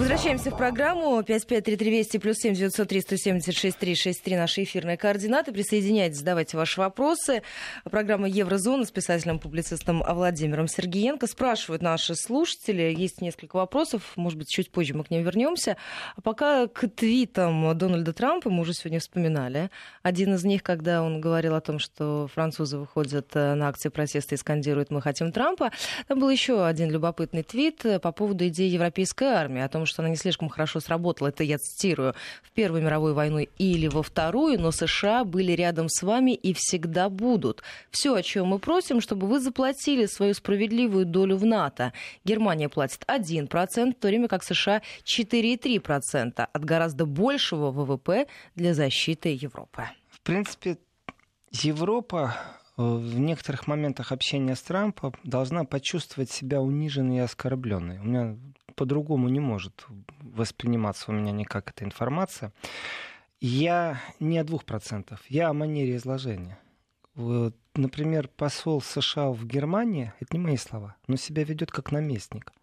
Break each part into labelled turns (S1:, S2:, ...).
S1: Возвращаемся в программу 553320 плюс 7 903 176 363 наши эфирные координаты. Присоединяйтесь, задавайте ваши вопросы. Программа «Еврозона» с писателем-публицистом Владимиром Сергеенко. Спрашивают наши слушатели. Есть несколько вопросов. Может быть, чуть позже мы к ним вернемся. А пока к твитам Дональда Трампа мы уже сегодня вспоминали. Один из них, когда он говорил о том, что французы выходят э, на акции протеста и скандируют «Мы хотим Трампа», там был еще один любопытный твит по поводу идеи европейской армии, о том, что она не слишком хорошо сработала, это я цитирую, в Первую мировую войну или во Вторую, но США были рядом с вами и всегда будут. Все, о чем мы просим, чтобы вы заплатили свою справедливую долю в НАТО. Германия платит 1%, в то время как США 4,3% от гораздо большего ВВП для защиты Европы.
S2: В принципе, Европа э, в некоторых моментах общения с Трампом должна почувствовать себя униженной и оскорбленной. У меня по-другому не может восприниматься у меня никак эта информация. Я не о двух процентов, я о манере изложения. Вот, например, посол США в Германии, это не мои слова, но себя ведет как наместник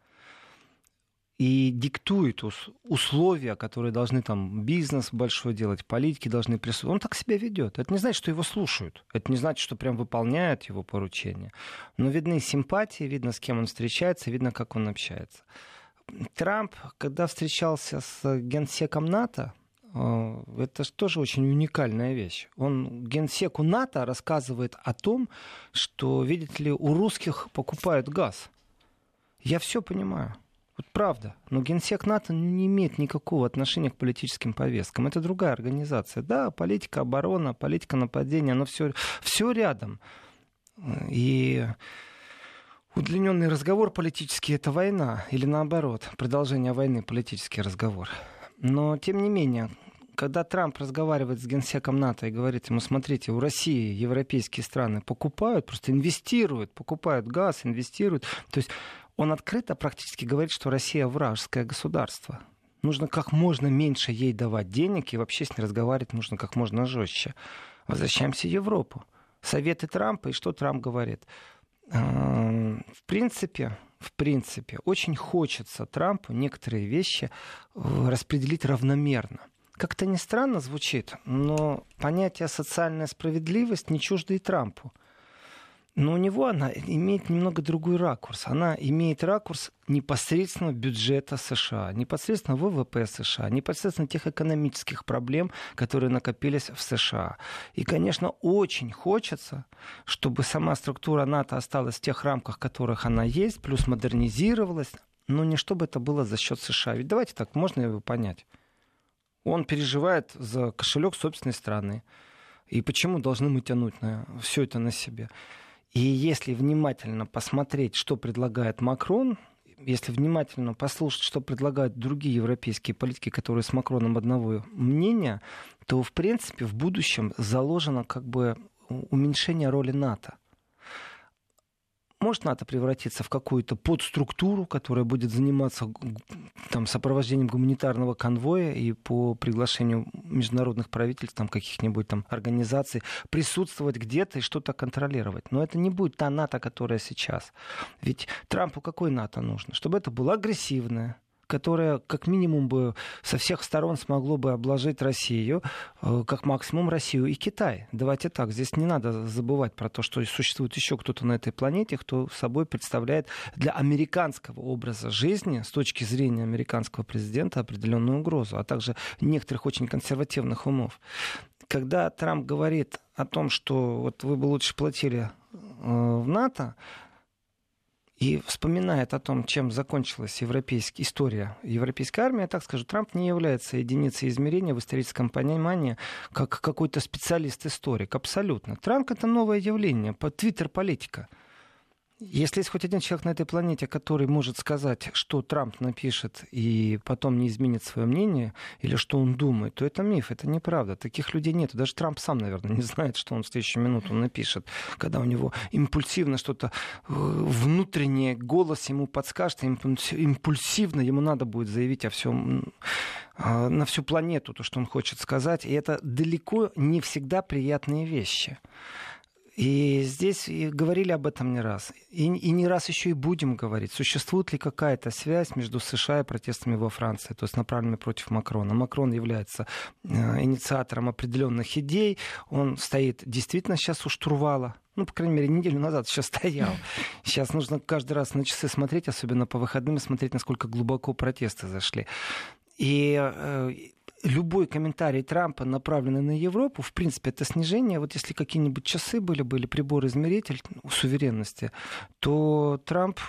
S2: и диктует условия, которые должны там бизнес большой делать, политики должны присутствовать. Он так себя ведет. Это не значит, что его слушают. Это не значит, что прям выполняют его поручения. Но видны симпатии, видно, с кем он встречается, видно, как он общается. Трамп, когда встречался с генсеком НАТО, э, это же тоже очень уникальная вещь. Он генсеку НАТО рассказывает о том, что, видите ли, у русских покупают газ. Я все понимаю. Вот правда. Но генсек НАТО не имеет никакого отношения к политическим повесткам. Это другая организация. Да, политика оборона, политика нападения, но все, все рядом. И Удлиненный разговор политический это война, или наоборот, продолжение войны политический разговор. Но, тем не менее, когда Трамп разговаривает с генсеком НАТО и говорит ему, смотрите, у России европейские страны покупают, просто инвестируют, покупают газ, инвестируют. То есть он открыто практически говорит, что Россия вражеское государство. Нужно как можно меньше ей давать денег, и вообще с ней разговаривать нужно как можно жестче. Возвращаемся в Европу. Советы Трампа, и что Трамп говорит? В принципе, в принципе, очень хочется Трампу некоторые вещи э, распределить равномерно. Как-то не странно звучит, но понятие социальная справедливость не чуждо и Трампу. Но у него она имеет немного другой ракурс. Она имеет ракурс непосредственно бюджета США, непосредственно ВВП США, непосредственно тех экономических проблем, которые накопились в США. И, конечно, очень хочется, чтобы сама структура НАТО осталась в тех рамках, в которых она есть, плюс модернизировалась, но не чтобы это было за счет США. Ведь давайте так, можно его понять. Он переживает за кошелек собственной страны. И почему должны мы тянуть на все это на себе? И если внимательно посмотреть, что предлагает Макрон, если внимательно послушать, что предлагают другие европейские политики, которые с Макроном одного мнения, то, в принципе, в будущем заложено как бы уменьшение роли НАТО. Может НАТО превратиться в какую-то подструктуру, которая будет заниматься там, сопровождением гуманитарного конвоя и по приглашению международных правительств, там, каких-нибудь там организаций, присутствовать где-то и что-то контролировать. Но это не будет та НАТО, которая сейчас. Ведь Трампу какой НАТО нужно? Чтобы это было агрессивное, которое как минимум бы со всех сторон смогло бы обложить Россию, э, как максимум Россию и Китай. Давайте так, здесь не надо забывать про то, что существует еще кто-то на этой планете, кто собой представляет для американского образа жизни с точки зрения американского президента определенную угрозу, а также некоторых очень консервативных умов. Когда Трамп говорит о том, что вот вы бы лучше платили э, в НАТО, и вспоминает о том, чем закончилась европейская история европейской армии, я так скажу, Трамп не является единицей измерения в историческом понимании как какой-то специалист-историк. Абсолютно. Трамп — это новое явление, твиттер-политика. Если есть хоть один человек на этой планете, который может сказать, что Трамп напишет и потом не изменит свое мнение, или что он думает, то это миф, это неправда. Таких людей нет. Даже Трамп сам, наверное, не знает, что он в следующую минуту напишет, когда у него импульсивно что-то, э, внутреннее голос ему подскажет, импульсивно ему надо будет заявить о всем э, на всю планету то, что он хочет сказать. И это далеко не всегда приятные вещи И здесь и говорили об этом не раз. И, и не раз еще и будем говорить. Существует ли какая-то связь между США и протестами во Франции, то есть направленными против Макрона? Макрон является э, инициатором определенных идей. Он стоит действительно сейчас у штурвала ну, по крайней мере, неделю назад еще стоял. Сейчас нужно каждый раз на часы смотреть, особенно по выходным, смотреть, насколько глубоко протесты зашли. И э, любой комментарий Трампа, направленный на Европу, в принципе, это снижение. Вот если какие-нибудь часы были, были прибор-измеритель суверенности, то Трамп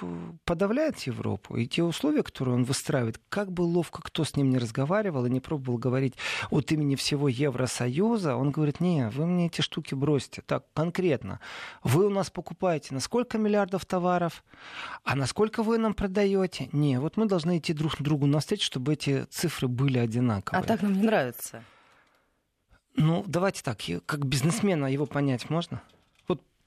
S2: подавляет Европу. И те условия, которые он выстраивает, как бы ловко кто с ним не разговаривал и не пробовал говорить от имени всего Евросоюза, он говорит, не, вы мне эти штуки бросьте. Так, конкретно. Вы у нас покупаете на сколько миллиардов товаров, а насколько вы нам продаете? Не, вот мы должны идти друг другу навстречу, чтобы эти цифры были одинаковые.
S1: А так нам не нравится.
S2: Ну, давайте так, как бизнесмена его понять можно?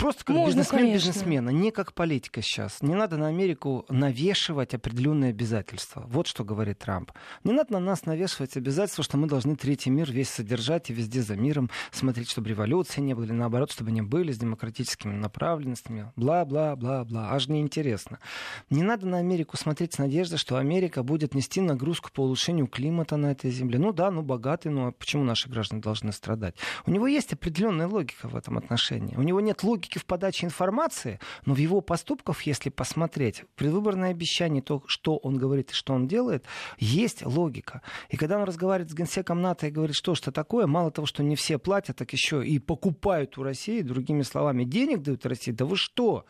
S2: Просто как
S1: Можно,
S2: бизнесмен
S1: конечно.
S2: бизнесмена, не как политика сейчас. Не надо на Америку навешивать определенные обязательства. Вот что говорит Трамп. Не надо на нас навешивать обязательства, что мы должны третий мир весь содержать и везде за миром смотреть, чтобы революции не было, или наоборот, чтобы они были с демократическими направленностями. Бла-бла-бла-бла. Аж неинтересно. Не надо на Америку смотреть с надеждой, что Америка будет нести нагрузку по улучшению климата на этой земле. Ну да, ну богатый, ну а почему наши граждане должны страдать? У него есть определенная логика в этом отношении. У него нет логики в подаче информации, но в его поступках, если посмотреть, предвыборное обещание, то, что он говорит и что он делает, есть логика. И когда он разговаривает с генсеком НАТО и говорит, что что такое, мало того, что не все платят, так еще и покупают у России, другими словами, денег дают России, да вы что?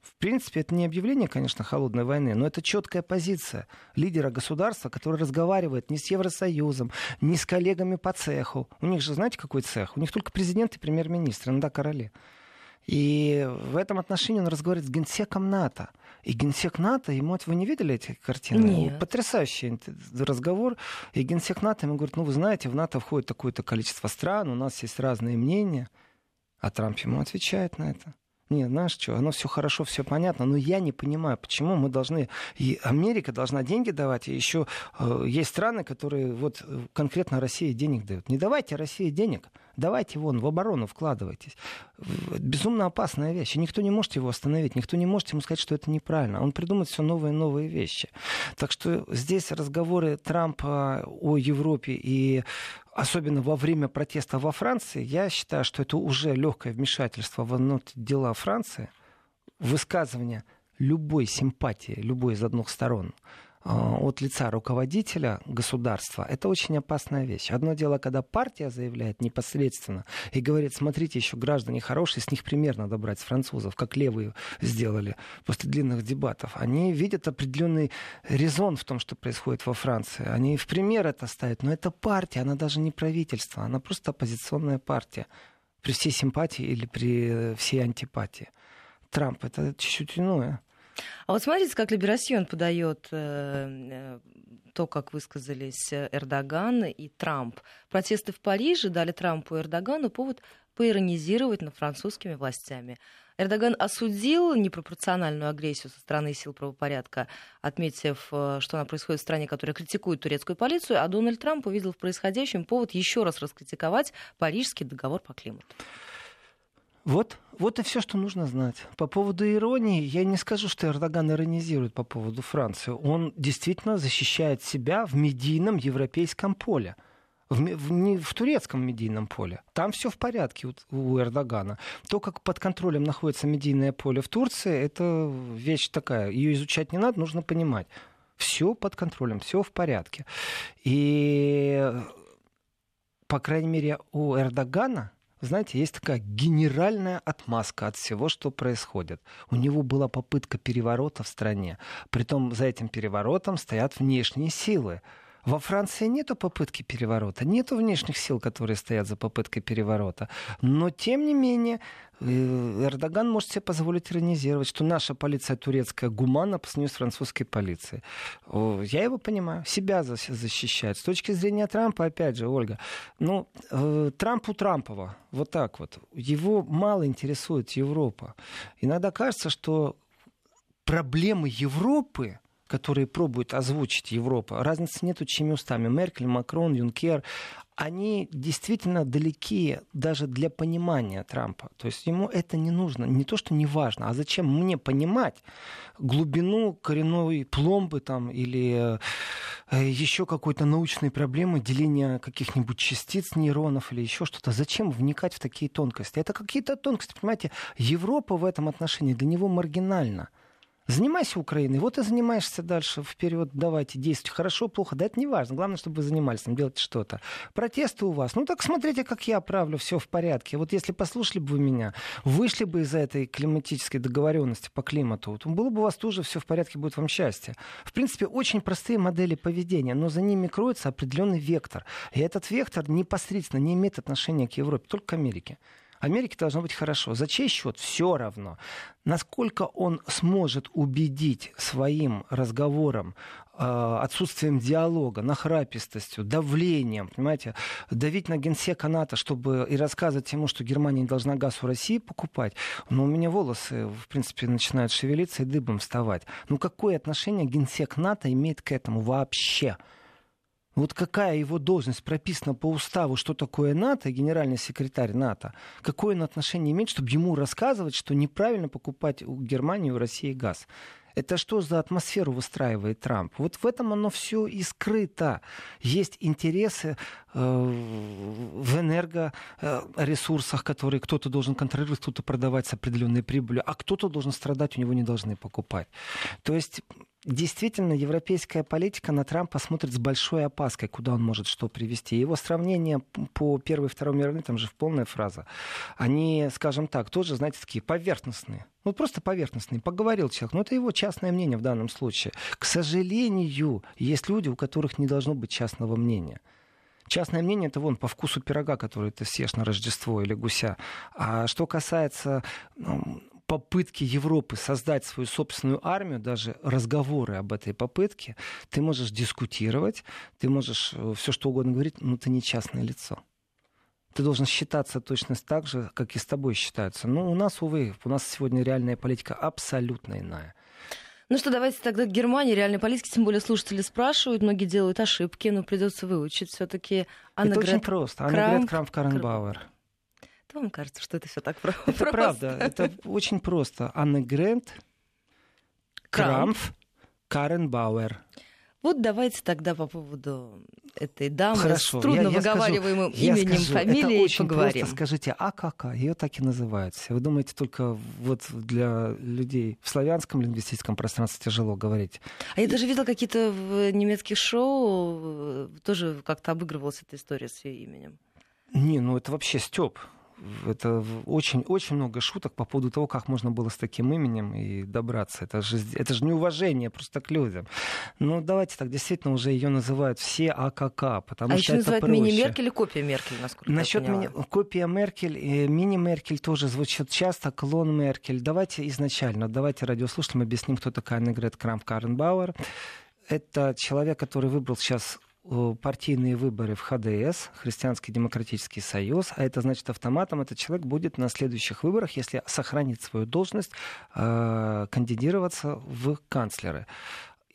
S2: В принципе, это не объявление, конечно, холодной войны, но это четкая позиция лидера государства, который разговаривает не с Евросоюзом, не с коллегами по цеху. У них же, знаете, какой цех? У них только президент и премьер-министр, иногда короли. И в этом отношении он разговаривает с генсеком НАТО. И генсек НАТО, ему вы не видели эти картины?
S1: Нет.
S2: Потрясающий разговор. И генсек НАТО ему говорит, ну вы знаете, в НАТО входит такое-то количество стран, у нас есть разные мнения. А Трамп ему отвечает на это. Нет, знаешь что, оно все хорошо, все понятно, но я не понимаю, почему мы должны, и Америка должна деньги давать, и еще э, есть страны, которые вот э, конкретно России денег дают. Не давайте России денег, давайте вон в оборону вкладывайтесь. Безумно опасная вещь, и никто не может его остановить, никто не может ему сказать, что это неправильно. Он придумает все новые и новые вещи. Так что здесь разговоры Трампа о Европе и особенно во время протеста во Франции, я считаю, что это уже легкое вмешательство в дела Франции, высказывание любой симпатии, любой из одних сторон от лица руководителя государства, это очень опасная вещь. Одно дело, когда партия заявляет непосредственно и говорит, смотрите, еще граждане хорошие, с них пример надо брать, с французов, как левые сделали после длинных дебатов. Они видят определенный резон в том, что происходит во Франции. Они в пример это ставят, но это партия, она даже не правительство, она просто оппозиционная партия. При всей симпатии или при всей антипатии. Трамп это чуть-чуть иное.
S1: А вот смотрите, как Либерасьон подает э, то, как высказались Эрдоган и Трамп. Протесты в Париже дали Трампу и Эрдогану повод поиронизировать над французскими властями. Эрдоган осудил непропорциональную агрессию со стороны сил правопорядка, отметив, э, что она происходит в стране, которая критикует турецкую полицию, а Дональд Трамп увидел в происходящем повод еще раз раскритиковать Парижский договор по климату.
S2: Вот, вот и все, что нужно знать. По поводу иронии, я не скажу, что Эрдоган иронизирует по поводу Франции. Он действительно защищает себя в медийном европейском поле. В, в, не в турецком медийном поле. Там все в порядке у, у Эрдогана. То, как под контролем находится медийное поле в Турции, это вещь такая. Ее изучать не надо, нужно понимать. Все под контролем, все в порядке. И, по крайней мере, у Эрдогана знаете, есть такая генеральная отмазка от всего, что происходит. У него была попытка переворота в стране. Притом за этим переворотом стоят внешние силы. Во Франции нету попытки переворота, нету внешних сил, которые стоят за попыткой переворота. Но, тем не менее, э, Эрдоган может себе позволить иронизировать, что наша полиция турецкая гуманна по сравнению с французской полицией. Я его понимаю, себя защищает. С точки зрения Трампа, опять же, Ольга, ну, э, Трампу Трампова, вот так вот. Его мало интересует Европа. Иногда кажется, что проблемы Европы которые пробует озвучить Европа, разницы нету чьими устами. Меркель, Макрон, Юнкер. они действительно далеки даже для понимания Трампа. То есть ему это не нужно. Не то, что не важно, а зачем мне понимать глубину коренной пломбы там, или э, еще какой-то научной проблемы, деления каких-нибудь частиц нейронов или еще что-то. Зачем вникать в такие тонкости? Это какие-то тонкости, понимаете? Европа в этом отношении для него маргинальна. Занимайся Украиной, вот и занимаешься дальше, вперед, давайте, действуйте. Хорошо, плохо, да это не важно. Главное, чтобы вы занимались, там, делать что-то. Протесты у вас, ну так смотрите, как я правлю, все в порядке. Вот если послушали бы вы меня, вышли бы из этой климатической договоренности по климату, то было бы у вас тоже все в порядке, будет вам счастье. В принципе, очень простые модели поведения, но за ними кроется определенный вектор. И этот вектор непосредственно не имеет отношения к Европе, только к Америке. Америке должно быть хорошо. За чей счет? Все равно. Насколько он сможет убедить своим разговором, э, отсутствием диалога, нахрапистостью, давлением, понимаете, давить на генсека НАТО, чтобы и рассказывать ему, что Германия не должна газ у России покупать, но у меня волосы, в принципе, начинают шевелиться и дыбом вставать. Ну какое отношение генсек НАТО имеет к этому вообще? Вот какая его должность прописана по уставу, что такое НАТО, генеральный секретарь НАТО, какое он отношение имеет, чтобы ему рассказывать, что неправильно покупать у Германии и у России газ. Это что за атмосферу выстраивает Трамп? Вот в этом оно все и скрыто. Есть интересы э, в энергоресурсах, которые кто-то должен контролировать, кто-то продавать с определенной прибылью, а кто-то должен страдать, у него не должны покупать. То есть действительно европейская политика на Трампа смотрит с большой опаской, куда он может что привести. Его сравнения по Первой и Второй мировой, там же полная фраза, они, скажем так, тоже, знаете, такие поверхностные. Вот просто поверхностные. Поговорил человек, но это его частное мнение в данном случае. К сожалению, есть люди, у которых не должно быть частного мнения. Частное мнение это вон по вкусу пирога, который ты съешь на Рождество или гуся. А что касается ну, попытки Европы создать свою собственную армию, даже разговоры об этой попытке, ты можешь дискутировать, ты можешь э, все что угодно говорить, но ты не частное лицо. Ты должен считаться точно так же, как и с тобой считаются. Но у нас, увы, у нас сегодня реальная политика абсолютно иная.
S1: Ну что, давайте тогда к Германии, реальной политике, тем более слушатели спрашивают, многие делают ошибки, но придется выучить все-таки
S2: Это очень просто. Аннегрет Крамф Каренбауэр.
S1: То вам кажется, что это все так про-
S2: это просто? правда. Это очень просто. Анна Грент, Крамф, Карен Бауэр.
S1: Вот давайте тогда по поводу этой дамы Хорошо, с трудно я, я выговариваемым скажу, именем, скажу, фамилией
S2: это очень
S1: поговорим.
S2: Просто скажите, а кака? Ее так и называют. Вы думаете, только вот для людей в славянском лингвистическом пространстве тяжело говорить?
S1: А я даже видела какие-то в немецких шоу, э, тоже как-то обыгрывалась эта история с ее именем.
S2: Не, ну это вообще Степ это очень-очень много шуток по поводу того, как можно было с таким именем и добраться. Это же, это же неуважение просто к людям. Ну, давайте так, действительно, уже ее называют все АКК, потому
S1: а
S2: что
S1: еще это называют мини-Меркель или копия Меркель, насколько
S2: Насчет
S1: я
S2: мини... копия Меркель, и мини-Меркель тоже звучит часто, клон Меркель. Давайте изначально, давайте радиослушателям объясним, кто такая Негрет Крамп Каренбауэр. Это человек, который выбрал сейчас партийные выборы в ХДС, Христианский демократический союз, а это значит автоматом этот человек будет на следующих выборах, если сохранит свою должность, э, кандидироваться в канцлеры.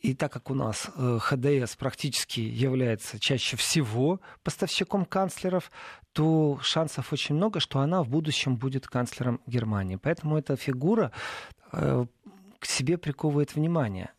S2: И так как у нас э, ХДС практически является чаще всего поставщиком канцлеров, то шансов очень много, что она в будущем будет канцлером Германии. Поэтому эта фигура к себе приковывает внимание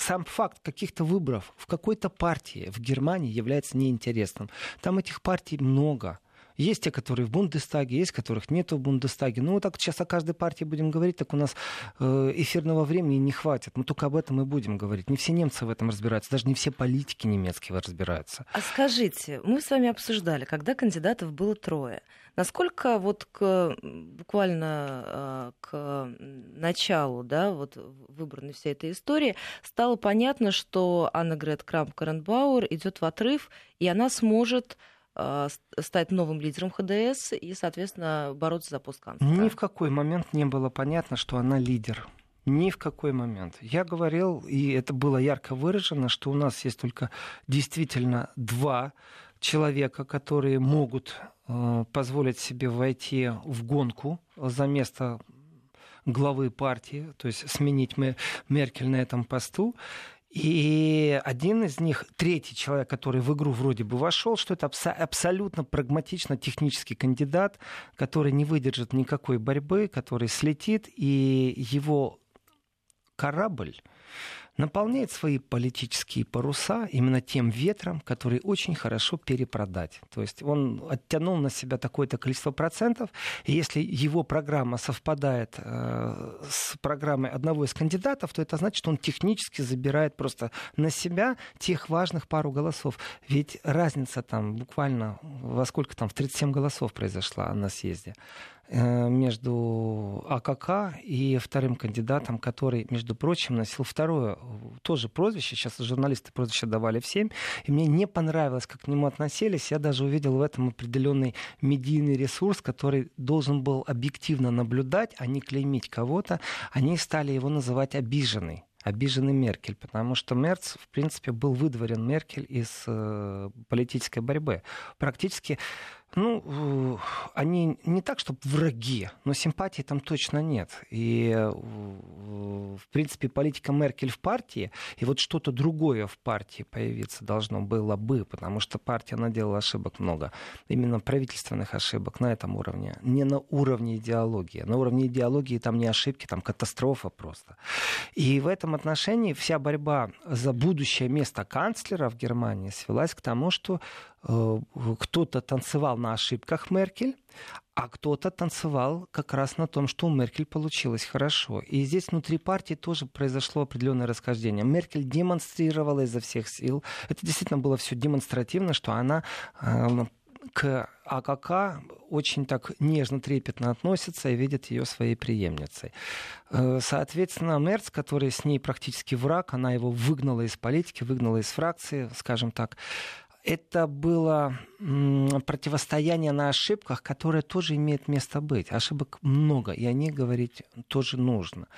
S2: сам факт каких-то выборов в какой-то партии в Германии является неинтересным. Там этих партий много. Есть те, которые в Бундестаге, есть, которых нет в Бундестаге. Ну, вот так сейчас о каждой партии будем говорить, так у нас э, эфирного времени не хватит. Мы только об этом и будем говорить. Не все немцы в этом разбираются, даже не все политики немецкие разбираются.
S1: А скажите, мы с вами обсуждали, когда кандидатов было трое. Насколько вот к, буквально э, к началу да, вот выбранной всей этой истории стало понятно, что Анна Грет Крамп-Каренбауэр идет в отрыв, и она сможет а, стать новым лидером ХДС и, соответственно, бороться за пост канцлера?
S2: Ни в какой момент не было понятно, что она лидер. Ни в какой момент. Я говорил, и это было ярко выражено, что у нас есть только действительно два человека, которые могут э, позволить себе войти в гонку за место главы партии, то есть сменить Меркель на этом посту. И один из них, третий человек, который в игру вроде бы вошел, что это абс- абсолютно прагматично технический кандидат, который не выдержит никакой борьбы, который слетит, и его корабль наполняет свои политические паруса именно тем ветром, который очень хорошо перепродать. То есть он оттянул на себя такое-то количество процентов, и если его программа совпадает э, с программой одного из кандидатов, то это значит, что он технически забирает просто на себя тех важных пару голосов. Ведь разница там буквально во сколько там, в 37 голосов произошла на съезде. Э, между АКК и вторым кандидатом, который, между прочим, носил второе тоже прозвище. Сейчас журналисты прозвище давали всем. И мне не понравилось, как к нему относились. Я даже увидел в этом определенный медийный ресурс, который должен был объективно наблюдать, а не клеймить кого-то. Они стали его называть обиженный обиженный Меркель, потому что Мерц, в принципе, был выдворен Меркель из э, политической борьбы. Практически ну, э, они не так, чтобы враги, но симпатии там точно нет. И, э, в принципе, политика Меркель в партии, и вот что-то другое в партии появиться должно было бы, потому что партия наделала ошибок много. Именно правительственных ошибок на этом уровне. Не на уровне идеологии. На уровне идеологии там не ошибки, там катастрофа просто. И в этом отношении вся борьба за будущее место канцлера в Германии свелась к тому, что кто-то танцевал на ошибках Меркель, а кто-то танцевал как раз на том, что у Меркель получилось хорошо. И здесь внутри партии тоже произошло определенное расхождение. Меркель демонстрировала изо всех сил. Это действительно было все демонстративно, что она э, к АКК очень так нежно, трепетно относится и видит ее своей преемницей. Э, соответственно, Мерц, который с ней практически враг, она его выгнала из политики, выгнала из фракции, скажем так, это было противостояние на ошибках, которое тоже имеет место быть. Ошибок много, и о них говорить тоже нужно.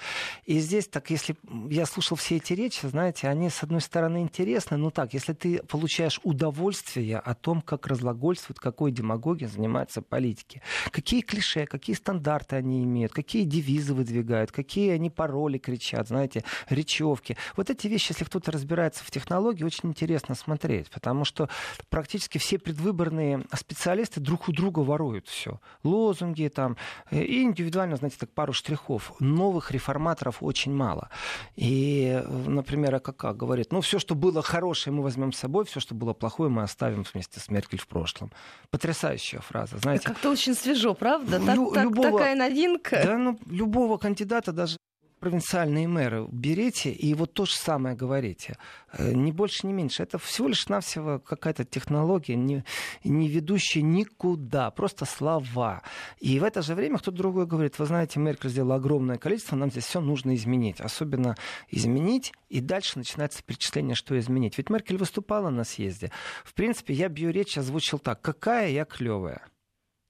S2: И здесь, так, если я слушал все эти речи, знаете, они, с одной стороны, интересны, но так, если ты получаешь удовольствие о том, как разлагольствуют, какой демагогией занимаются политики, какие клише, какие стандарты они имеют, какие девизы выдвигают, какие они пароли кричат, знаете, речевки. Вот эти вещи, если кто-то разбирается в технологии, очень интересно смотреть, потому что практически все предвыборные специалисты друг у друга воруют все. Лозунги там, э, и индивидуально, знаете, так пару штрихов. Новых реформаторов очень мало. И, например, АКК говорит, ну, все, что было хорошее, мы возьмем с собой, все, что было плохое, мы оставим вместе с Меркель в прошлом. Потрясающая фраза, знаете.
S1: Как-то очень свежо, правда? Так, Лю- так, любого, такая новинка.
S2: Да, ну, любого кандидата даже провинциальные мэры берете и вот то же самое говорите. Э, ни больше, ни меньше. Это всего лишь навсего какая-то технология, не, не ведущая никуда, просто слова. И в это же время кто-то другой говорит, вы знаете, Меркель сделала огромное количество, нам здесь все нужно изменить. Особенно изменить, и дальше начинается перечисление, что изменить. Ведь Меркель выступала на съезде. В принципе, я бью речь озвучил так. Какая я клевая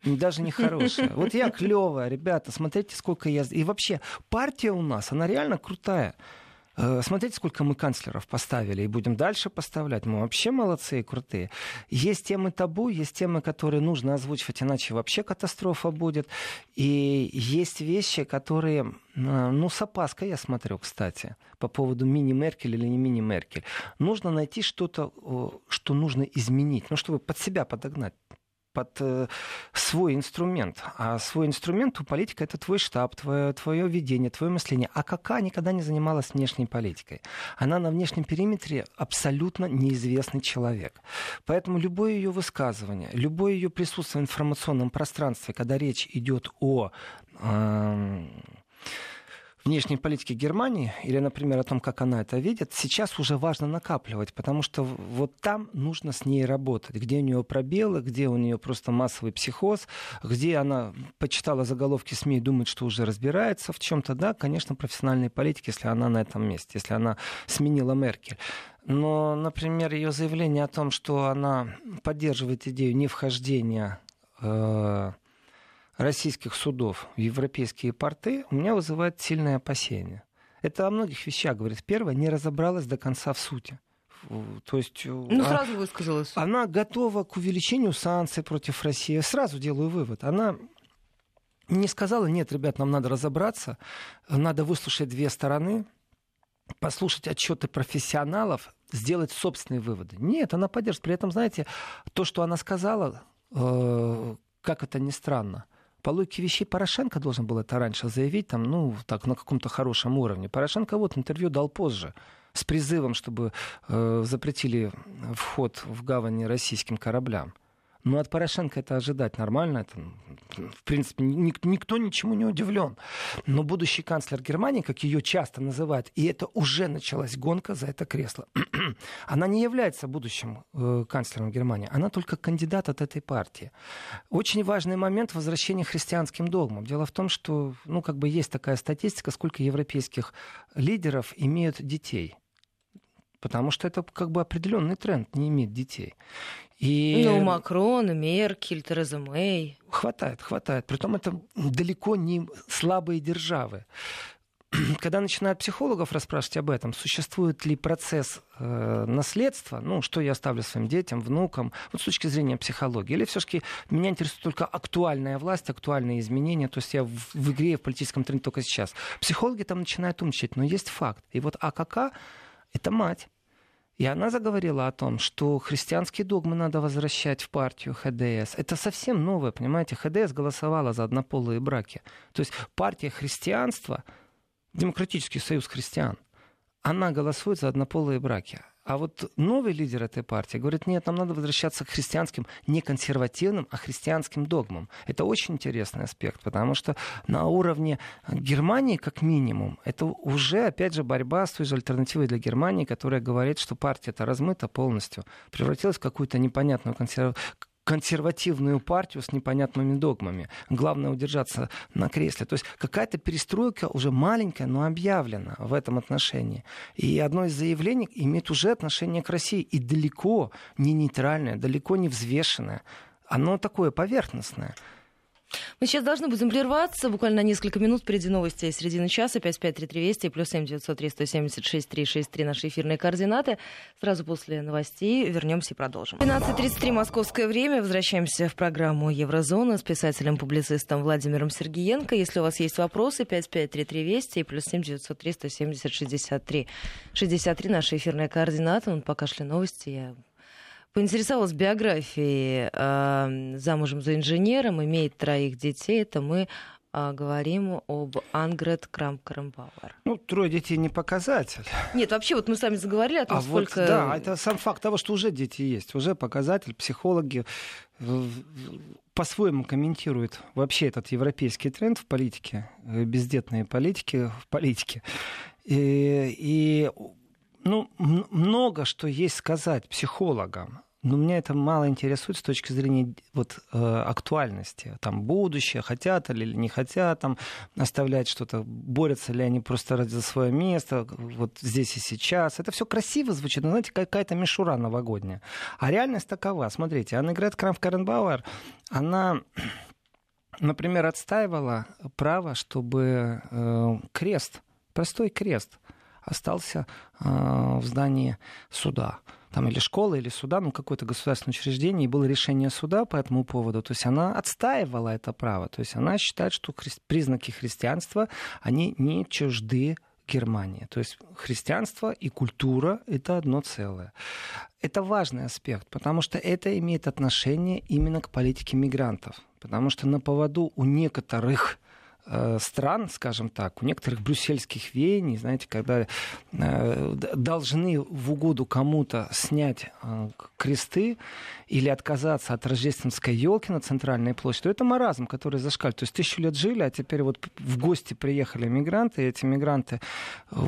S2: даже не хорошая. Вот я клевая, ребята, смотрите, сколько я... И вообще, партия у нас, она реально крутая. Э, смотрите, сколько мы канцлеров поставили, и будем дальше поставлять. Мы вообще молодцы и крутые. Есть темы табу, есть темы, которые нужно озвучивать, иначе вообще катастрофа будет. И есть вещи, которые, э, ну, с опаской я смотрю, кстати, по поводу мини-Меркель или не мини-Меркель. Нужно найти что-то, что нужно изменить, ну, чтобы под себя подогнать под э, свой инструмент. А свой инструмент у политика это твой штаб, твое, твое видение, твое мышление. А КК никогда не занималась внешней политикой. Она на внешнем периметре абсолютно неизвестный человек. Поэтому любое ее высказывание, любое ее присутствие в информационном пространстве, когда речь идет о э, внешней политики Германии, или, например, о том, как она это видит, сейчас уже важно накапливать, потому что вот там нужно с ней работать. Где у нее пробелы, где у нее просто массовый психоз, где она почитала заголовки СМИ и думает, что уже разбирается в чем-то, да, конечно, профессиональной политики, если она на этом месте, если она сменила Меркель. Но, например, ее заявление о том, что она поддерживает идею невхождения э, российских судов в европейские порты у меня вызывает сильное опасение. Это о многих вещах говорит. Первое, не разобралась до конца в сути. То есть,
S1: ну, сразу высказалась.
S2: Она готова к увеличению санкций против России. Сразу делаю вывод. Она не сказала, нет, ребят, нам надо разобраться, надо выслушать две стороны, послушать отчеты профессионалов, сделать собственные выводы. Нет, она поддержит. При этом, знаете, то, что она сказала, э, как это ни странно, по логике вещей Порошенко должен был это раньше заявить, там, ну, так, на каком-то хорошем уровне. Порошенко вот интервью дал позже с призывом, чтобы э, запретили вход в гавани российским кораблям. Ну, от Порошенко это ожидать нормально. Это, в принципе, ник- никто ничему не удивлен. Но будущий канцлер Германии, как ее часто называют, и это уже началась гонка за это кресло. она не является будущим э, канцлером Германии. Она только кандидат от этой партии. Очень важный момент возвращения христианским догмам. Дело в том, что, ну, как бы есть такая статистика, сколько европейских лидеров имеют детей потому что это как бы определенный тренд не иметь детей.
S1: И... Ну, Макрон, Меркель, Тереза Мэй.
S2: Хватает, хватает. Притом это далеко не слабые державы. Когда начинают психологов расспрашивать об этом, существует ли процесс э, наследства, ну, что я оставлю своим детям, внукам, вот с точки зрения психологии, или все-таки меня интересует только актуальная власть, актуальные изменения, то есть я в, в игре, в политическом тренде только сейчас. Психологи там начинают умничать, но есть факт. И вот АКК — это мать. И она заговорила о том, что христианские догмы надо возвращать в партию ХДС. Это совсем новое, понимаете? ХДС голосовала за однополые браки. То есть партия христианства, Демократический союз христиан, она голосует за однополые браки. А вот новый лидер этой партии говорит, нет, нам надо возвращаться к христианским, не консервативным, а христианским догмам. Это очень интересный аспект, потому что на уровне Германии, как минимум, это уже, опять же, борьба с той же альтернативой для Германии, которая говорит, что партия это размыта полностью, превратилась в какую-то непонятную консерв консервативную партию с непонятными догмами. Главное удержаться на кресле. То есть какая-то перестройка уже маленькая, но объявлена в этом отношении. И одно из заявлений имеет уже отношение к России. И далеко не нейтральное, далеко не взвешенное. Оно такое поверхностное.
S1: Мы сейчас должны будем прерваться. Буквально на несколько минут впереди новости середины часа. 553320 и плюс 7 903 176 363 наши эфирные координаты. Сразу после новостей вернемся и продолжим. 12.33 московское время. Возвращаемся в программу Еврозона с писателем-публицистом Владимиром Сергиенко. Если у вас есть вопросы, 553320 и плюс 7 903 170 63 63 наши эфирные координаты. Он пока шли новости. Я поинтересовалась биографией э, замужем за инженером, имеет троих детей. Это мы э, говорим об Ангрет Крамп-Карамбауэр.
S2: Ну, трое детей не показатель.
S1: Нет, вообще вот мы с вами заговорили о том, а сколько...
S2: Вот, да, это сам факт того, что уже дети есть. Уже показатель. Психологи по-своему комментируют вообще этот европейский тренд в политике, э, бездетные политики в политике. И, и ну, много что есть сказать психологам. Но меня это мало интересует с точки зрения вот, э, актуальности. Там будущее, хотят или не хотят там, оставлять что-то, борются ли они просто ради свое место, вот здесь и сейчас. Это все красиво звучит, но, знаете, какая-то мишура новогодняя. А реальность такова. Смотрите, Анна Грет Крамф Каренбауэр, она например, отстаивала право, чтобы э, крест, простой крест, остался э, в здании суда там или школы, или суда, ну, какое-то государственное учреждение, и было решение суда по этому поводу. То есть она отстаивала это право. То есть она считает, что хри... признаки христианства, они не чужды Германии. То есть христианство и культура — это одно целое. Это важный аспект, потому что это имеет отношение именно к политике мигрантов. Потому что на поводу у некоторых стран, скажем так, у некоторых брюссельских веяний, знаете, когда э, должны в угоду кому-то снять э, кресты или отказаться от рождественской елки на центральной площади, то это маразм, который зашкалит. То есть тысячу лет жили, а теперь вот в гости приехали мигранты, и эти мигранты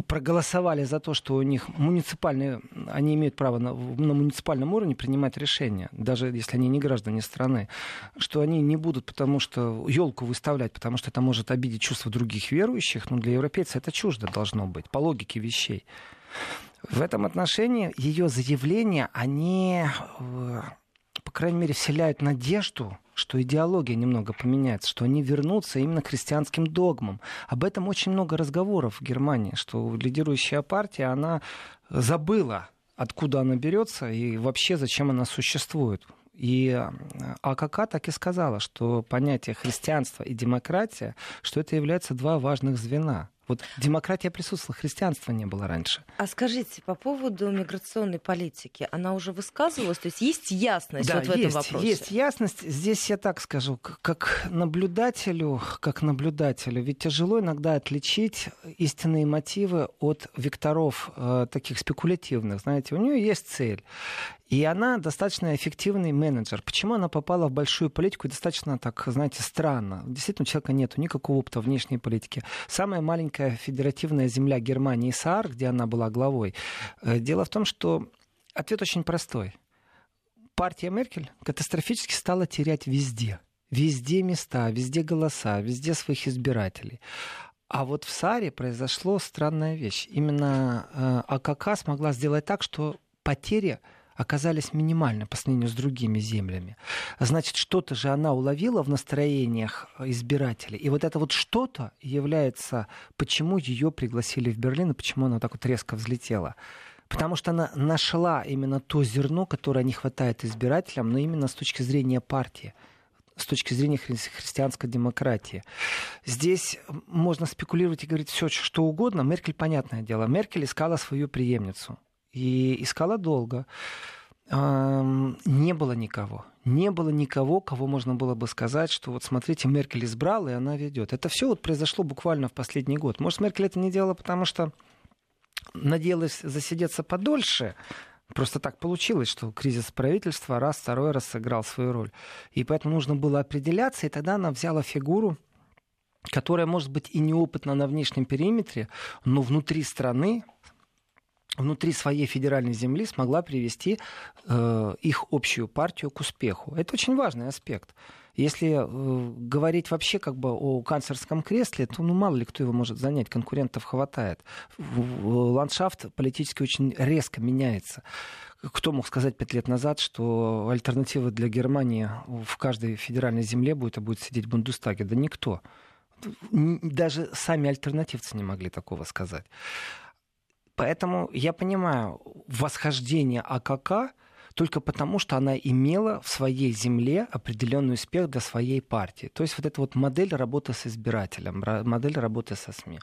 S2: проголосовали за то, что у них муниципальные, они имеют право на, на муниципальном уровне принимать решения, даже если они не граждане страны, что они не будут потому что елку выставлять, потому что это может может обидеть чувства других верующих, но для европейца это чуждо должно быть, по логике вещей. В этом отношении ее заявления, они, э, по крайней мере, вселяют надежду, что идеология немного поменяется, что они вернутся именно к христианским догмам. Об этом очень много разговоров в Германии, что лидирующая партия, она забыла, откуда она берется и вообще зачем она существует. И э, АКК так и сказала, что понятие христианства и демократия, что это являются два важных звена Вот демократия присутствовала, христианства не было раньше.
S1: А скажите, по поводу миграционной политики, она уже высказывалась? То есть есть ясность
S2: да,
S1: вот в
S2: есть,
S1: этом вопросе?
S2: есть ясность. Здесь я так скажу, как наблюдателю, как наблюдателю, ведь тяжело иногда отличить истинные мотивы от векторов э, таких спекулятивных. Знаете, у нее есть цель. И она достаточно эффективный менеджер. Почему она попала в большую политику? Достаточно, так, знаете, странно. Действительно, у человека нет никакого опыта внешней политики. Самая маленькая федеративная земля Германии, Саар, где она была главой. Э, дело в том, что ответ очень простой. Партия Меркель катастрофически стала терять везде. Везде места, везде голоса, везде своих избирателей. А вот в Саре произошло странная вещь. Именно э, АКК смогла сделать так, что потери оказались минимальны по сравнению с другими землями. Значит, что-то же она уловила в настроениях избирателей. И вот это вот что-то является, почему ее пригласили в Берлин и почему она так вот резко взлетела. Потому что она нашла именно то зерно, которое не хватает избирателям, но именно с точки зрения партии с точки зрения хри- христианской демократии. Здесь можно спекулировать и говорить все, что угодно. Меркель, понятное дело, Меркель искала свою преемницу. И искала долго. Не было никого. Не было никого, кого можно было бы сказать, что вот смотрите, Меркель избрала, и она ведет. Это все вот произошло буквально в последний год. Может, Меркель это не делала, потому что надеялась засидеться подольше, Просто так получилось, что кризис правительства раз, второй раз сыграл свою роль. И поэтому нужно было определяться, и тогда она взяла фигуру, которая, может быть, и неопытна на внешнем периметре, но внутри страны внутри своей федеральной земли смогла привести э, их общую партию к успеху. Это очень важный аспект. Если э, говорить вообще как бы о канцлерском кресле, то ну, мало ли кто его может занять, конкурентов хватает. Ландшафт политически очень резко меняется. Кто мог сказать пять лет назад, что альтернатива для Германии в каждой федеральной земле будет, а будет сидеть в Бундестаге? Да никто. Даже сами альтернативцы не могли такого сказать. Поэтому я понимаю восхождение АКК только потому, что она имела в своей земле определенный успех для своей партии. То есть вот эта вот модель работы с избирателем, модель работы со СМИ.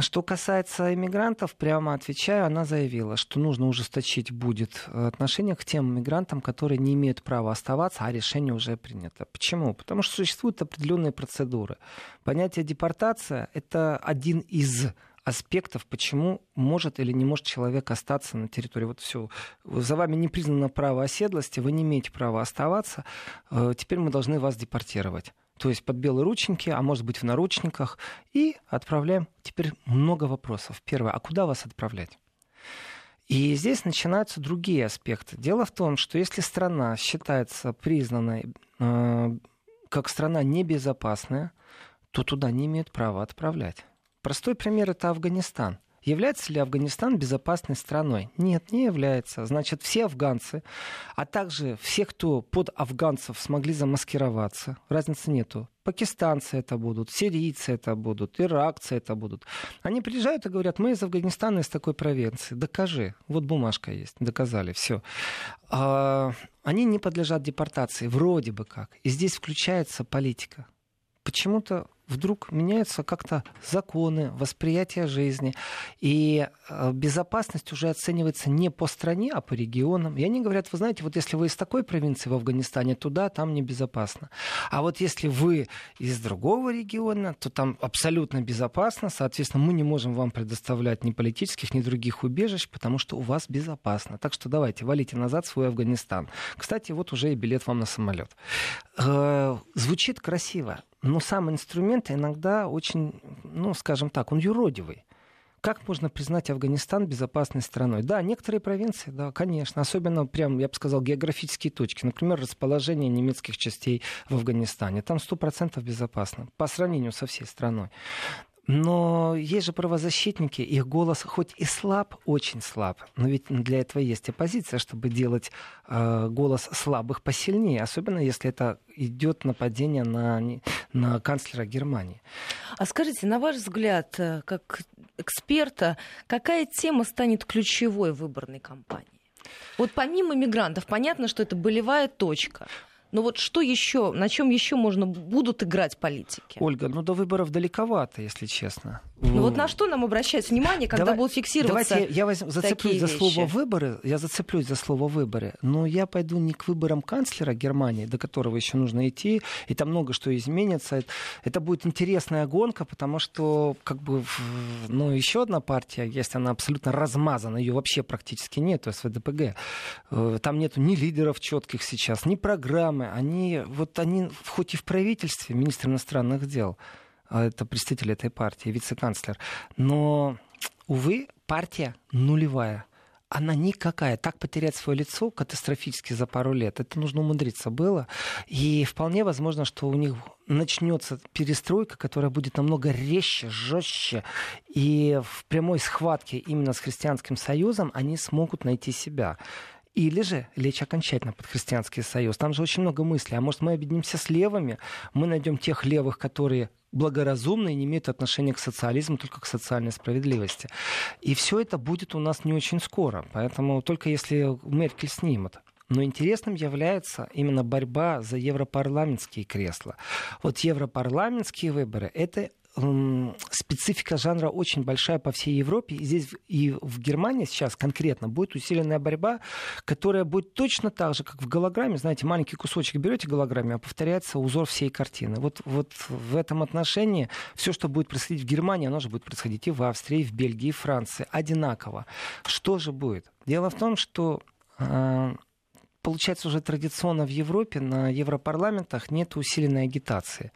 S2: Что касается иммигрантов, прямо отвечаю, она заявила, что нужно ужесточить будет отношение к тем иммигрантам, которые не имеют права оставаться, а решение уже принято. Почему? Потому что существуют определенные процедуры. Понятие депортация — это один из аспектов, почему может или не может человек остаться на территории. Вот все. За вами не признано право оседлости, вы не имеете права оставаться, э, теперь мы должны вас депортировать. То есть под белые рученьки, а может быть в наручниках, и отправляем. Теперь много вопросов. Первое, а куда вас отправлять? И здесь начинаются другие аспекты. Дело в том, что если страна считается признанной э, как страна небезопасная, то туда не имеют права отправлять. Простой пример это Афганистан. Является ли Афганистан безопасной страной? Нет, не является. Значит, все афганцы, а также все, кто под афганцев смогли замаскироваться, разницы нету. Пакистанцы это будут, сирийцы это будут, иракцы это будут. Они приезжают и говорят, мы из Афганистана, из такой провинции. Докажи. Вот бумажка есть. Доказали. Все. А, они не подлежат депортации. Вроде бы как. И здесь включается политика. Почему-то вдруг меняются как-то законы, восприятие жизни. И э, безопасность уже оценивается не по стране, а по регионам. И они говорят, вы знаете, вот если вы из такой провинции в Афганистане, туда, там небезопасно. А вот если вы из другого региона, то там абсолютно безопасно. Соответственно, мы не можем вам предоставлять ни политических, ни других убежищ, потому что у вас безопасно. Так что давайте, валите назад свой Афганистан. Кстати, вот уже и билет вам на самолет. Э, звучит красиво, но сам инструмент иногда очень, ну, скажем так, он юродивый. Как можно признать Афганистан безопасной страной? Да, некоторые провинции, да, конечно. Особенно, прям, я бы сказал, географические точки. Например, расположение немецких частей в Афганистане. Там 100% безопасно по сравнению со всей страной. Но есть же правозащитники, их голос хоть и слаб, очень слаб, но ведь для этого есть оппозиция, чтобы делать э, голос слабых посильнее, особенно если это идет нападение на, на канцлера Германии.
S1: А скажите, на ваш взгляд, э, как эксперта, какая тема станет ключевой в выборной кампании? Вот помимо мигрантов, понятно, что это болевая точка. Но вот что еще, на чем еще можно будут играть политики?
S2: Ольга, ну до выборов далековато, если честно.
S1: Ну вот на что нам обращать внимание, когда
S2: Давай,
S1: будут фиксироваться
S2: Давайте я возьм, зацеплюсь за
S1: вещи.
S2: слово выборы. Я зацеплюсь за слово выборы. Но я пойду не к выборам канцлера Германии, до которого еще нужно идти, и там много что изменится. Это будет интересная гонка, потому что как бы ну, еще одна партия есть, она абсолютно размазана, ее вообще практически нет, то есть ВДПГ. Э, там нету ни лидеров четких сейчас, ни программы. Они, вот они, хоть и в правительстве, министр иностранных дел, это представитель этой партии, вице-канцлер. Но, увы, партия нулевая. Она никакая. Так потерять свое лицо катастрофически за пару лет, это нужно умудриться было. И вполне возможно, что у них начнется перестройка, которая будет намного резче, жестче. И в прямой схватке именно с Христианским Союзом они смогут найти себя. Или же лечь окончательно под христианский союз. Там же очень много мыслей. А может, мы объединимся с левыми, мы найдем тех левых, которые благоразумны и не имеют отношения к социализму, только к социальной справедливости. И все это будет у нас не очень скоро. Поэтому только если Меркель снимет. Но интересным является именно борьба за европарламентские кресла. Вот европарламентские выборы — это специфика жанра очень большая по всей Европе. И здесь и в Германии сейчас конкретно будет усиленная борьба, которая будет точно так же, как в голограмме. Знаете, маленький кусочек берете голограмме, а повторяется узор всей картины. Вот, вот в этом отношении все, что будет происходить в Германии, оно же будет происходить и в Австрии, и в Бельгии, и в Франции. Одинаково. Что же будет? Дело в том, что э, получается уже традиционно в Европе на Европарламентах нет усиленной агитации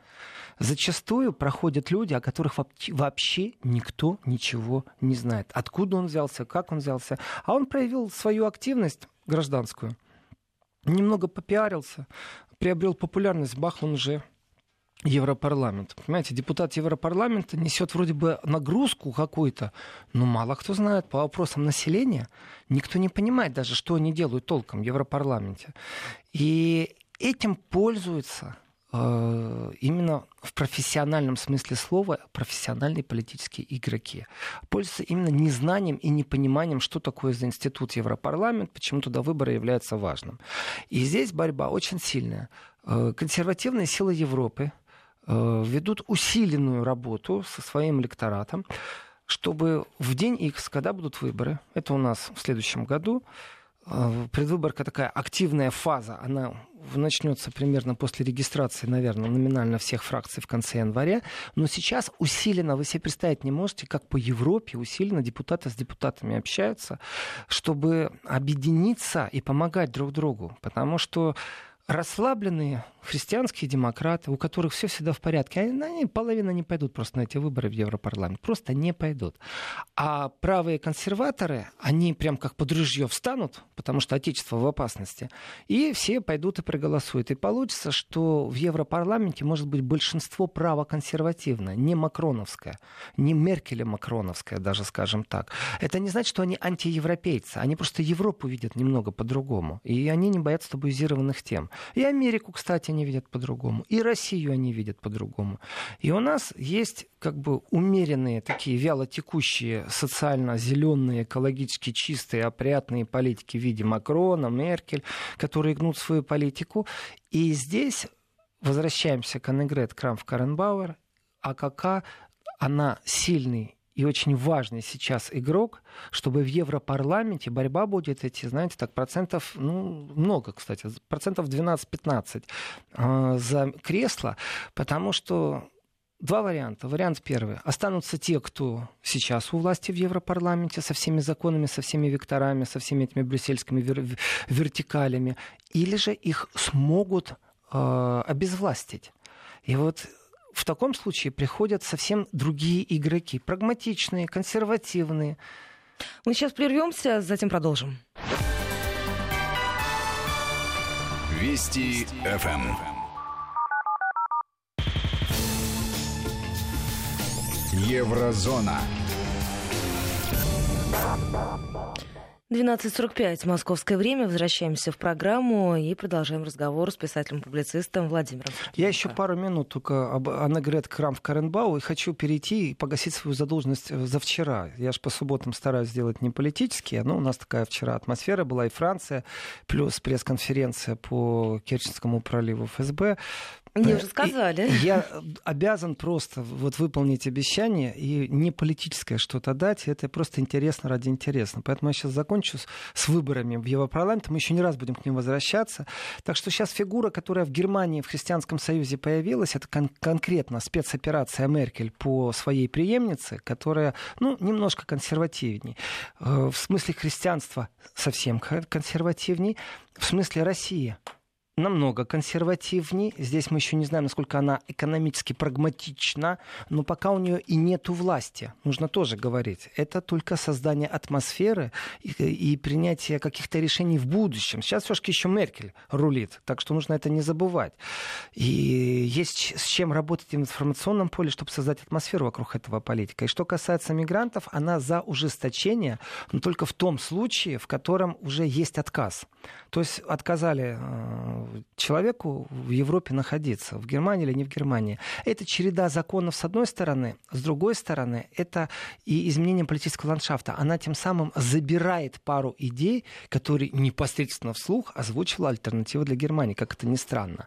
S2: зачастую проходят люди, о которых вообще никто ничего не знает. Откуда он взялся, как он взялся. А он проявил свою активность гражданскую, немного попиарился, приобрел популярность, бах, он уже Европарламент. Понимаете, депутат Европарламента несет вроде бы нагрузку какую-то, но мало кто знает по вопросам населения. Никто не понимает даже, что они делают толком в Европарламенте. И этим пользуются именно в профессиональном смысле слова профессиональные политические игроки. Пользуются именно незнанием и непониманием, что такое за институт Европарламент, почему туда выборы являются важным. И здесь борьба очень сильная. Э, консервативные силы Европы э, ведут усиленную работу со своим электоратом, чтобы в день X, когда будут выборы, это у нас в следующем году, предвыборка такая активная фаза, она начнется примерно после регистрации, наверное, номинально всех фракций в конце января. Но сейчас усиленно, вы себе представить не можете, как по Европе усиленно депутаты с депутатами общаются, чтобы объединиться и помогать друг другу. Потому что расслабленные христианские демократы, у которых все всегда в порядке, они, половина не пойдут просто на эти выборы в Европарламент. Просто не пойдут. А правые консерваторы, они прям как под ружье встанут, потому что отечество в опасности, и все пойдут и проголосуют. И получится, что в Европарламенте может быть большинство правоконсервативное, не макроновское, не Меркеля-макроновское даже, скажем так. Это не значит, что они антиевропейцы. Они просто Европу видят немного по-другому. И они не боятся табуизированных тем. И Америку, кстати, они видят по-другому. И Россию они видят по-другому. И у нас есть как бы умеренные такие вяло текущие социально зеленые, экологически чистые, опрятные политики в виде Макрона, Меркель, которые гнут свою политику. И здесь возвращаемся к Аннегрет Крамф-Каренбауэр, АКК, она сильный и очень важный сейчас игрок, чтобы в Европарламенте борьба будет эти, знаете, так, процентов, ну, много, кстати, процентов 12-15 э, за кресло, потому что Два варианта. Вариант первый. Останутся те, кто сейчас у власти в Европарламенте со всеми законами, со всеми векторами, со всеми этими брюссельскими вер- вертикалями. Или же их смогут э, обезвластить. И вот в таком случае приходят совсем другие игроки, прагматичные, консервативные.
S1: Мы сейчас прервемся, затем продолжим.
S3: Вести ФМ. Еврозона.
S1: 12.45, московское время. Возвращаемся в программу и продолжаем разговор с писателем-публицистом Владимиром.
S2: Я еще пару минут только об Аннегрет Крамф Каренбау и хочу перейти и погасить свою задолженность э, за вчера. Я же по субботам стараюсь сделать не политические, но у нас такая вчера атмосфера была и Франция, плюс пресс-конференция по Керченскому проливу ФСБ.
S1: Мне уже сказали.
S2: Я обязан просто вот выполнить обещание и не политическое что-то дать. Это просто интересно ради интересно. Поэтому я сейчас закончу с, с выборами в Европарламент. Мы еще не раз будем к ним возвращаться. Так что сейчас фигура, которая в Германии, в Христианском Союзе появилась, это кон- конкретно спецоперация Меркель по своей преемнице, которая, ну, немножко консервативней. Э, в смысле христианства совсем консервативней. В смысле России намного консервативнее. Здесь мы еще не знаем, насколько она экономически прагматична, но пока у нее и нету власти, нужно тоже говорить. Это только создание атмосферы и, и принятие каких-то решений в будущем. Сейчас все-таки еще Меркель рулит, так что нужно это не забывать. И есть с чем работать в информационном поле, чтобы создать атмосферу вокруг этого политика. И что касается мигрантов, она за ужесточение, но только в том случае, в котором уже есть отказ. То есть отказали э, человеку в Европе находиться, в Германии или не в Германии. Это череда законов с одной стороны, с другой стороны, это и изменение политического ландшафта. Она тем самым забирает пару идей, которые непосредственно вслух озвучила альтернатива для Германии, как это ни странно.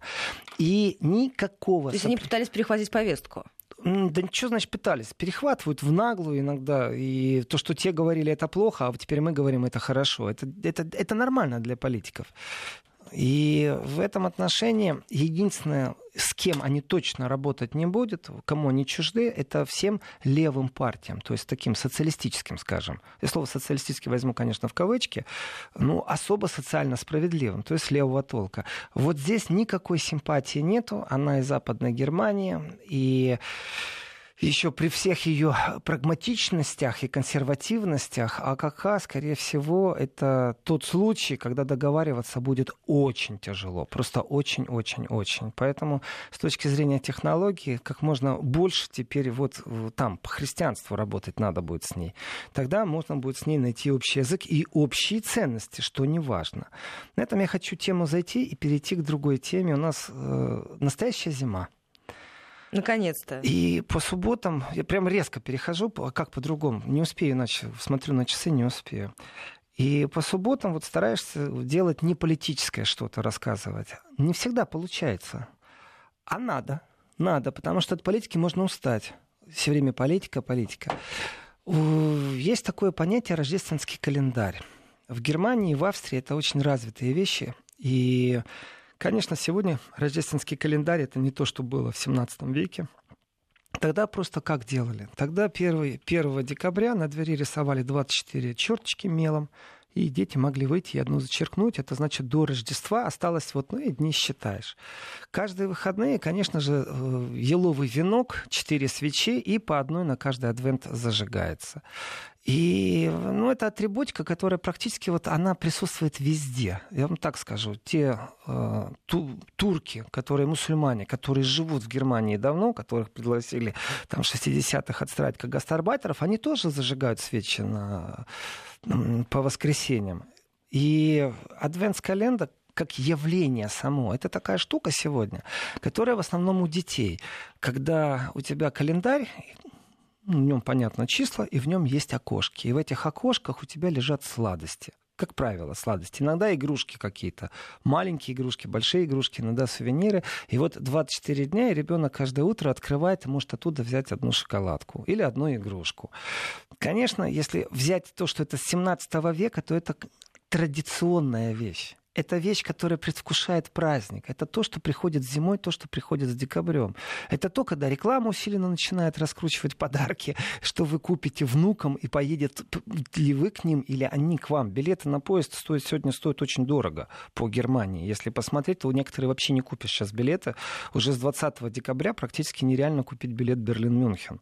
S2: И никакого...
S1: То есть они пытались перехватить повестку?
S2: Да ничего, значит, пытались. Перехватывают в наглую иногда. И то, что те говорили, это плохо, а теперь мы говорим, это хорошо. Это, это, это нормально для политиков. И в этом отношении единственное, с кем они точно работать не будут, кому они чужды, это всем левым партиям, то есть таким социалистическим, скажем. И слово социалистический возьму, конечно, в кавычки, ну, особо социально справедливым, то есть левого толка. Вот здесь никакой симпатии нету, она из Западной Германии, и еще при всех ее прагматичностях и консервативностях, АКК, скорее всего, это тот случай, когда договариваться будет очень тяжело. Просто очень-очень-очень. Поэтому с точки зрения технологии, как можно больше теперь вот там по христианству работать надо будет с ней. Тогда можно будет с ней найти общий язык и общие ценности, что не важно. На этом я хочу тему зайти и перейти к другой теме. У нас э, настоящая зима.
S1: Наконец-то.
S2: И по субботам я прям резко перехожу, а как по-другому? Не успею, иначе смотрю на часы, не успею. И по субботам вот стараешься делать не политическое что-то, рассказывать. Не всегда получается. А надо. Надо, потому что от политики можно устать. Все время политика, политика. Есть такое понятие рождественский календарь. В Германии и в Австрии это очень развитые вещи. И Конечно, сегодня рождественский календарь это не то, что было в 17 веке. Тогда просто как делали? Тогда 1, 1 декабря на двери рисовали 24 черточки мелом, и дети могли выйти и одну зачеркнуть. Это значит, до Рождества осталось вот, ну и дни считаешь. Каждые выходные, конечно же, э, еловый венок, 4 свечи, и по одной на каждый адвент зажигается. И ну, это атрибутика, которая практически вот она присутствует везде. Я вам так скажу. Те э, ту, турки, которые мусульмане, которые живут в Германии давно, которых пригласили там 60-х отстраивать как гастарбайтеров, они тоже зажигают свечи на, по воскресеньям. И адвентс-календа как явление само. Это такая штука сегодня, которая в основном у детей. Когда у тебя календарь, в нем, понятно, числа, и в нем есть окошки. И в этих окошках у тебя лежат сладости. Как правило, сладости. Иногда игрушки какие-то. Маленькие игрушки, большие игрушки, иногда сувениры. И вот 24 дня, и ребенок каждое утро открывает и может оттуда взять одну шоколадку или одну игрушку. Конечно, если взять то, что это с 17 века, то это традиционная вещь это вещь, которая предвкушает праздник. Это то, что приходит зимой, то, что приходит с декабрем. Это то, когда реклама усиленно начинает раскручивать подарки, что вы купите внукам и поедет ли вы к ним или они к вам. Билеты на поезд стоят, сегодня стоят очень дорого по Германии. Если посмотреть, то некоторые вообще не купят сейчас билеты. Уже с 20 декабря практически нереально купить билет Берлин-Мюнхен.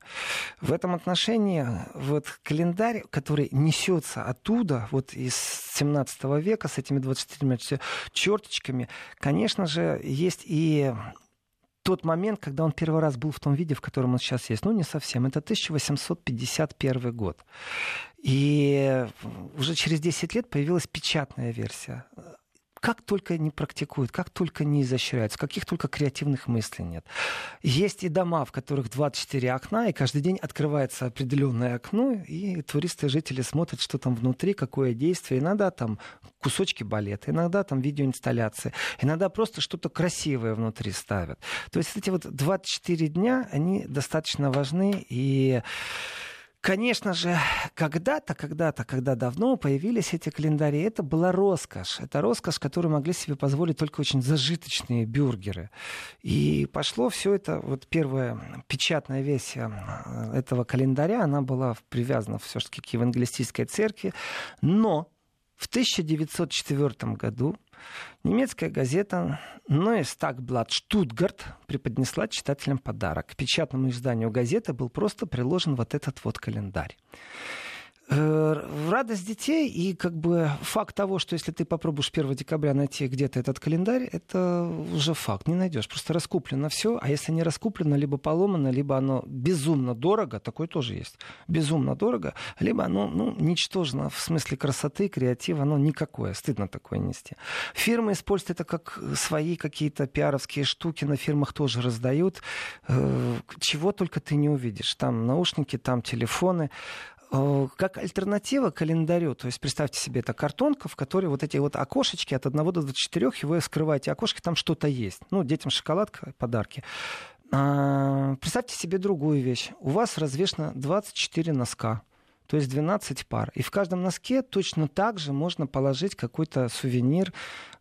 S2: В этом отношении вот календарь, который несется оттуда, вот из 17 века с этими 24 черточками, конечно же, есть и тот момент, когда он первый раз был в том виде, в котором он сейчас есть. Ну, не совсем. Это 1851 год. И уже через 10 лет появилась печатная версия. Как только не практикуют, как только не изощряются, каких только креативных мыслей нет. Есть и дома, в которых 24 окна, и каждый день открывается определенное окно, и туристы жители смотрят, что там внутри, какое действие. Иногда там кусочки балета, иногда там видеоинсталляции, иногда просто что-то красивое внутри ставят. То есть эти вот 24 дня, они достаточно важны, и Конечно же, когда-то, когда-то, когда давно появились эти календари, это была роскошь. Это роскошь, которую могли себе позволить только очень зажиточные бюргеры. И пошло все это, вот первая печатная версия э, этого календаря, она была привязана все-таки к евангелистической церкви. Но в 1904 году Немецкая газета Neues Tagblatt Stuttgart преподнесла читателям подарок. К печатному изданию газеты был просто приложен вот этот вот календарь. Э, радость детей и как бы факт того, что если ты попробуешь 1 декабря найти где-то этот календарь, это уже факт, не найдешь. Просто раскуплено все, а если не раскуплено, либо поломано, либо оно безумно дорого, такое тоже есть, безумно дорого, либо оно ну, ничтожно в смысле красоты, креатива, оно никакое, стыдно такое нести. Фирмы используют это как свои какие-то пиаровские штуки, на фирмах тоже раздают, э, чего только ты не увидишь. Там наушники, там телефоны, как альтернатива календарю. То есть представьте себе, это картонка, в которой вот эти вот окошечки от 1 до 24, и вы скрываете окошки, там что-то есть. Ну, детям шоколадка, подарки. А, представьте себе другую вещь. У вас развешено 24 носка то есть 12 пар. И в каждом носке точно так же можно положить какой-то сувенир.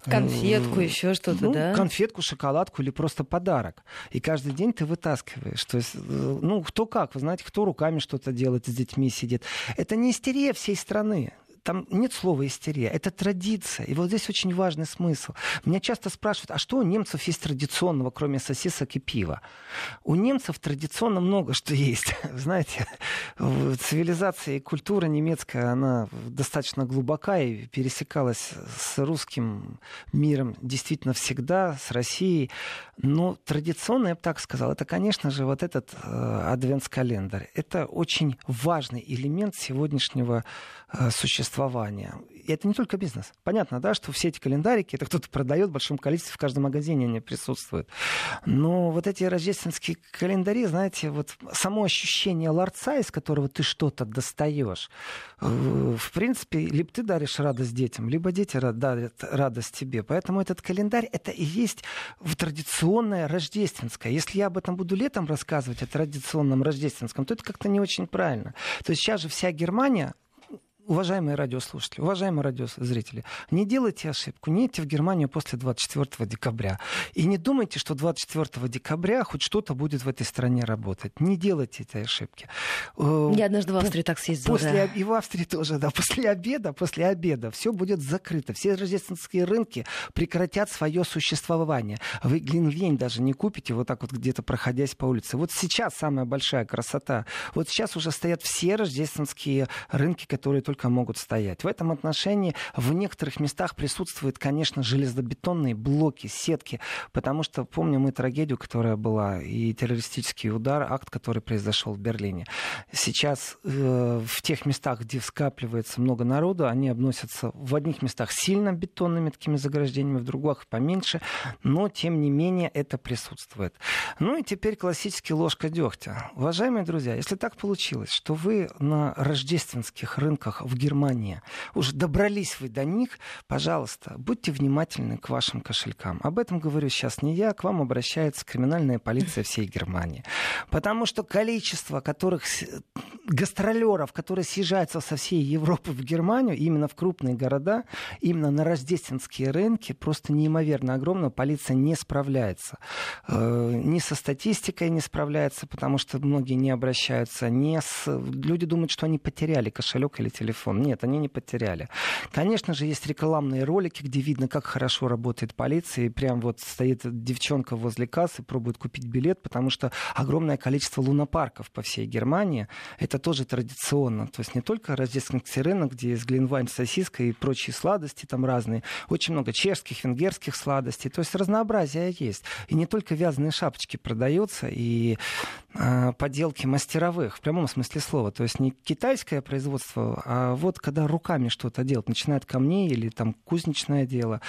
S1: Конфетку, э, еще что-то,
S2: ну,
S1: да?
S2: Конфетку, шоколадку или просто подарок. И каждый день ты вытаскиваешь. То есть, э, ну, кто как, вы знаете, кто руками что-то делает, с детьми сидит. Это не истерия всей страны там нет слова истерия, это традиция. И вот здесь очень важный смысл. Меня часто спрашивают, а что у немцев есть традиционного, кроме сосисок и пива? У немцев традиционно много что есть. Знаете, цивилизация и культура немецкая, она достаточно глубока и пересекалась с русским миром действительно всегда, с Россией. Но традиционно, я бы так сказал, это, конечно же, вот этот э, адвентс-календарь. Это очень важный элемент сегодняшнего э, существования существования. И это не только бизнес. Понятно, да, что все эти календарики, это кто-то продает в большом количестве, в каждом магазине они присутствуют. Но вот эти рождественские календари, знаете, вот само ощущение ларца, из которого ты что-то достаешь, э, в принципе, либо ты даришь радость детям, либо дети дарят радость тебе. Поэтому этот календарь, это и есть традиционное рождественское. Если я об этом буду летом рассказывать, о традиционном рождественском, то это как-то не очень правильно. То есть сейчас же вся Германия уважаемые радиослушатели, уважаемые радиозрители, не делайте ошибку, не идите в Германию после 24 декабря. И не думайте, что 24 декабря хоть что-то будет в этой стране работать. Не делайте этой ошибки.
S1: Э, Я однажды в Австрию так съездила.
S2: После,
S1: да.
S2: И в Австрии тоже, да. После обеда, после обеда все будет закрыто. Все рождественские рынки прекратят свое существование. Вы глинвейн даже не купите вот так вот где-то проходясь по улице. Вот сейчас самая большая красота. Вот сейчас уже стоят все рождественские рынки, которые только только могут стоять. В этом отношении в некоторых местах присутствуют, конечно, железобетонные блоки, сетки, потому что помним мы трагедию, которая была, и террористический удар, акт, который произошел в Берлине. Сейчас э, в тех местах, где скапливается много народу, они обносятся в одних местах сильно бетонными такими заграждениями, в других поменьше, но тем не менее это присутствует. Ну и теперь классический ложка дегтя. Уважаемые друзья, если так получилось, что вы на рождественских рынках в Германии. Уже добрались вы до них, пожалуйста, будьте внимательны к вашим кошелькам. Об этом говорю сейчас не я, к вам обращается криминальная полиция всей Германии. Потому что количество которых гастролеров, которые съезжаются со всей Европы в Германию, именно в крупные города, именно на рождественские рынки, просто неимоверно огромно. Полиция не справляется. Э, ни со статистикой не справляется, потому что многие не обращаются. Не с... Люди думают, что они потеряли кошелек или телефон телефон. Нет, они не потеряли. Конечно же, есть рекламные ролики, где видно, как хорошо работает полиция. И прям вот стоит девчонка возле кассы, пробует купить билет, потому что огромное количество лунопарков по всей Германии. Это тоже традиционно. То есть не только рождественский рынок, где есть глинвайн, сосиска и прочие сладости там разные. Очень много чешских, венгерских сладостей. То есть разнообразие есть. И не только вязаные шапочки продаются, и э, поделки мастеровых, в прямом смысле слова. То есть не китайское производство, а вот когда руками что-то делать, начинает камней или там кузнечное дело,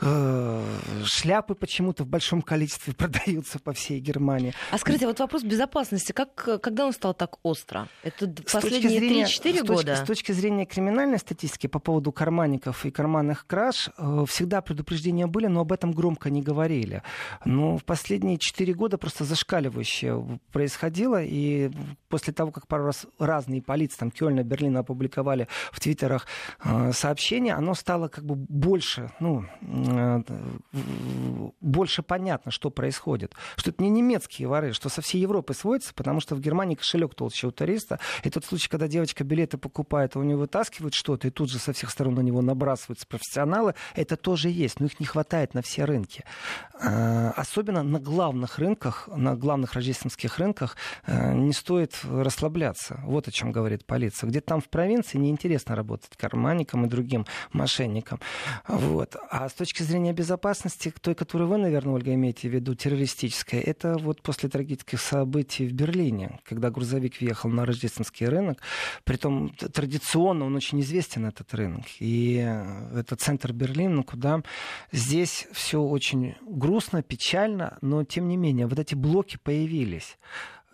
S2: шляпы почему-то в большом количестве продаются по всей Германии.
S1: А скажите, вот вопрос безопасности, как, когда он стал так остро? Это последние зрения, 3-4 года?
S2: С точки зрения криминальной статистики по поводу карманников и карманных краж, э, всегда предупреждения были, но об этом громко не говорили. Но в последние 4 года просто зашкаливающее происходило, и после того, как пару раз разные полиции, там Кёльна, Берлина опубликовали в Твиттерах э, сообщения, оно стало как бы больше, ну, Э, больше понятно, что происходит. Что это не немецкие воры, что со всей Европы сводится, потому что в Германии кошелек толще у туриста. И тот случай, когда девочка билеты покупает, а у нее вытаскивают что-то, и тут же со всех сторон на него набрасываются профессионалы, это тоже есть, но их не хватает на все рынки. Э, особенно на главных рынках, на главных рождественских рынках э, не стоит расслабляться. Вот о чем говорит полиция. Где-то там в провинции неинтересно работать карманникам и другим мошенникам. Вот. А с точки точки зрения безопасности, той, которую вы, наверное, Ольга, имеете в виду, террористическая, это вот после трагических событий в Берлине, когда грузовик въехал на рождественский рынок. Притом традиционно он очень известен, этот рынок. И это центр Берлина, куда здесь все очень грустно, печально, но тем не менее вот эти блоки появились.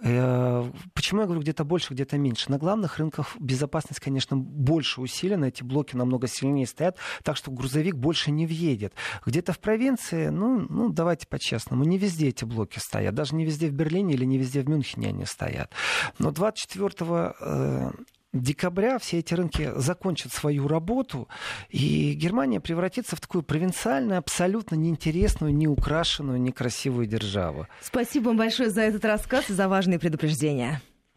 S2: Э, почему я говорю где-то больше, где-то меньше? На главных рынках безопасность, конечно, больше усилена, эти блоки намного сильнее стоят, так что грузовик больше не въедет. Где-то в провинции, ну, ну давайте по-честному, не везде эти блоки стоят, даже не везде в Берлине или не везде в Мюнхене они стоят. Но 24 декабря все эти рынки закончат свою работу, и Германия превратится в такую провинциальную, абсолютно неинтересную, неукрашенную, некрасивую державу.
S1: Спасибо вам большое за этот рассказ и за важные предупреждения.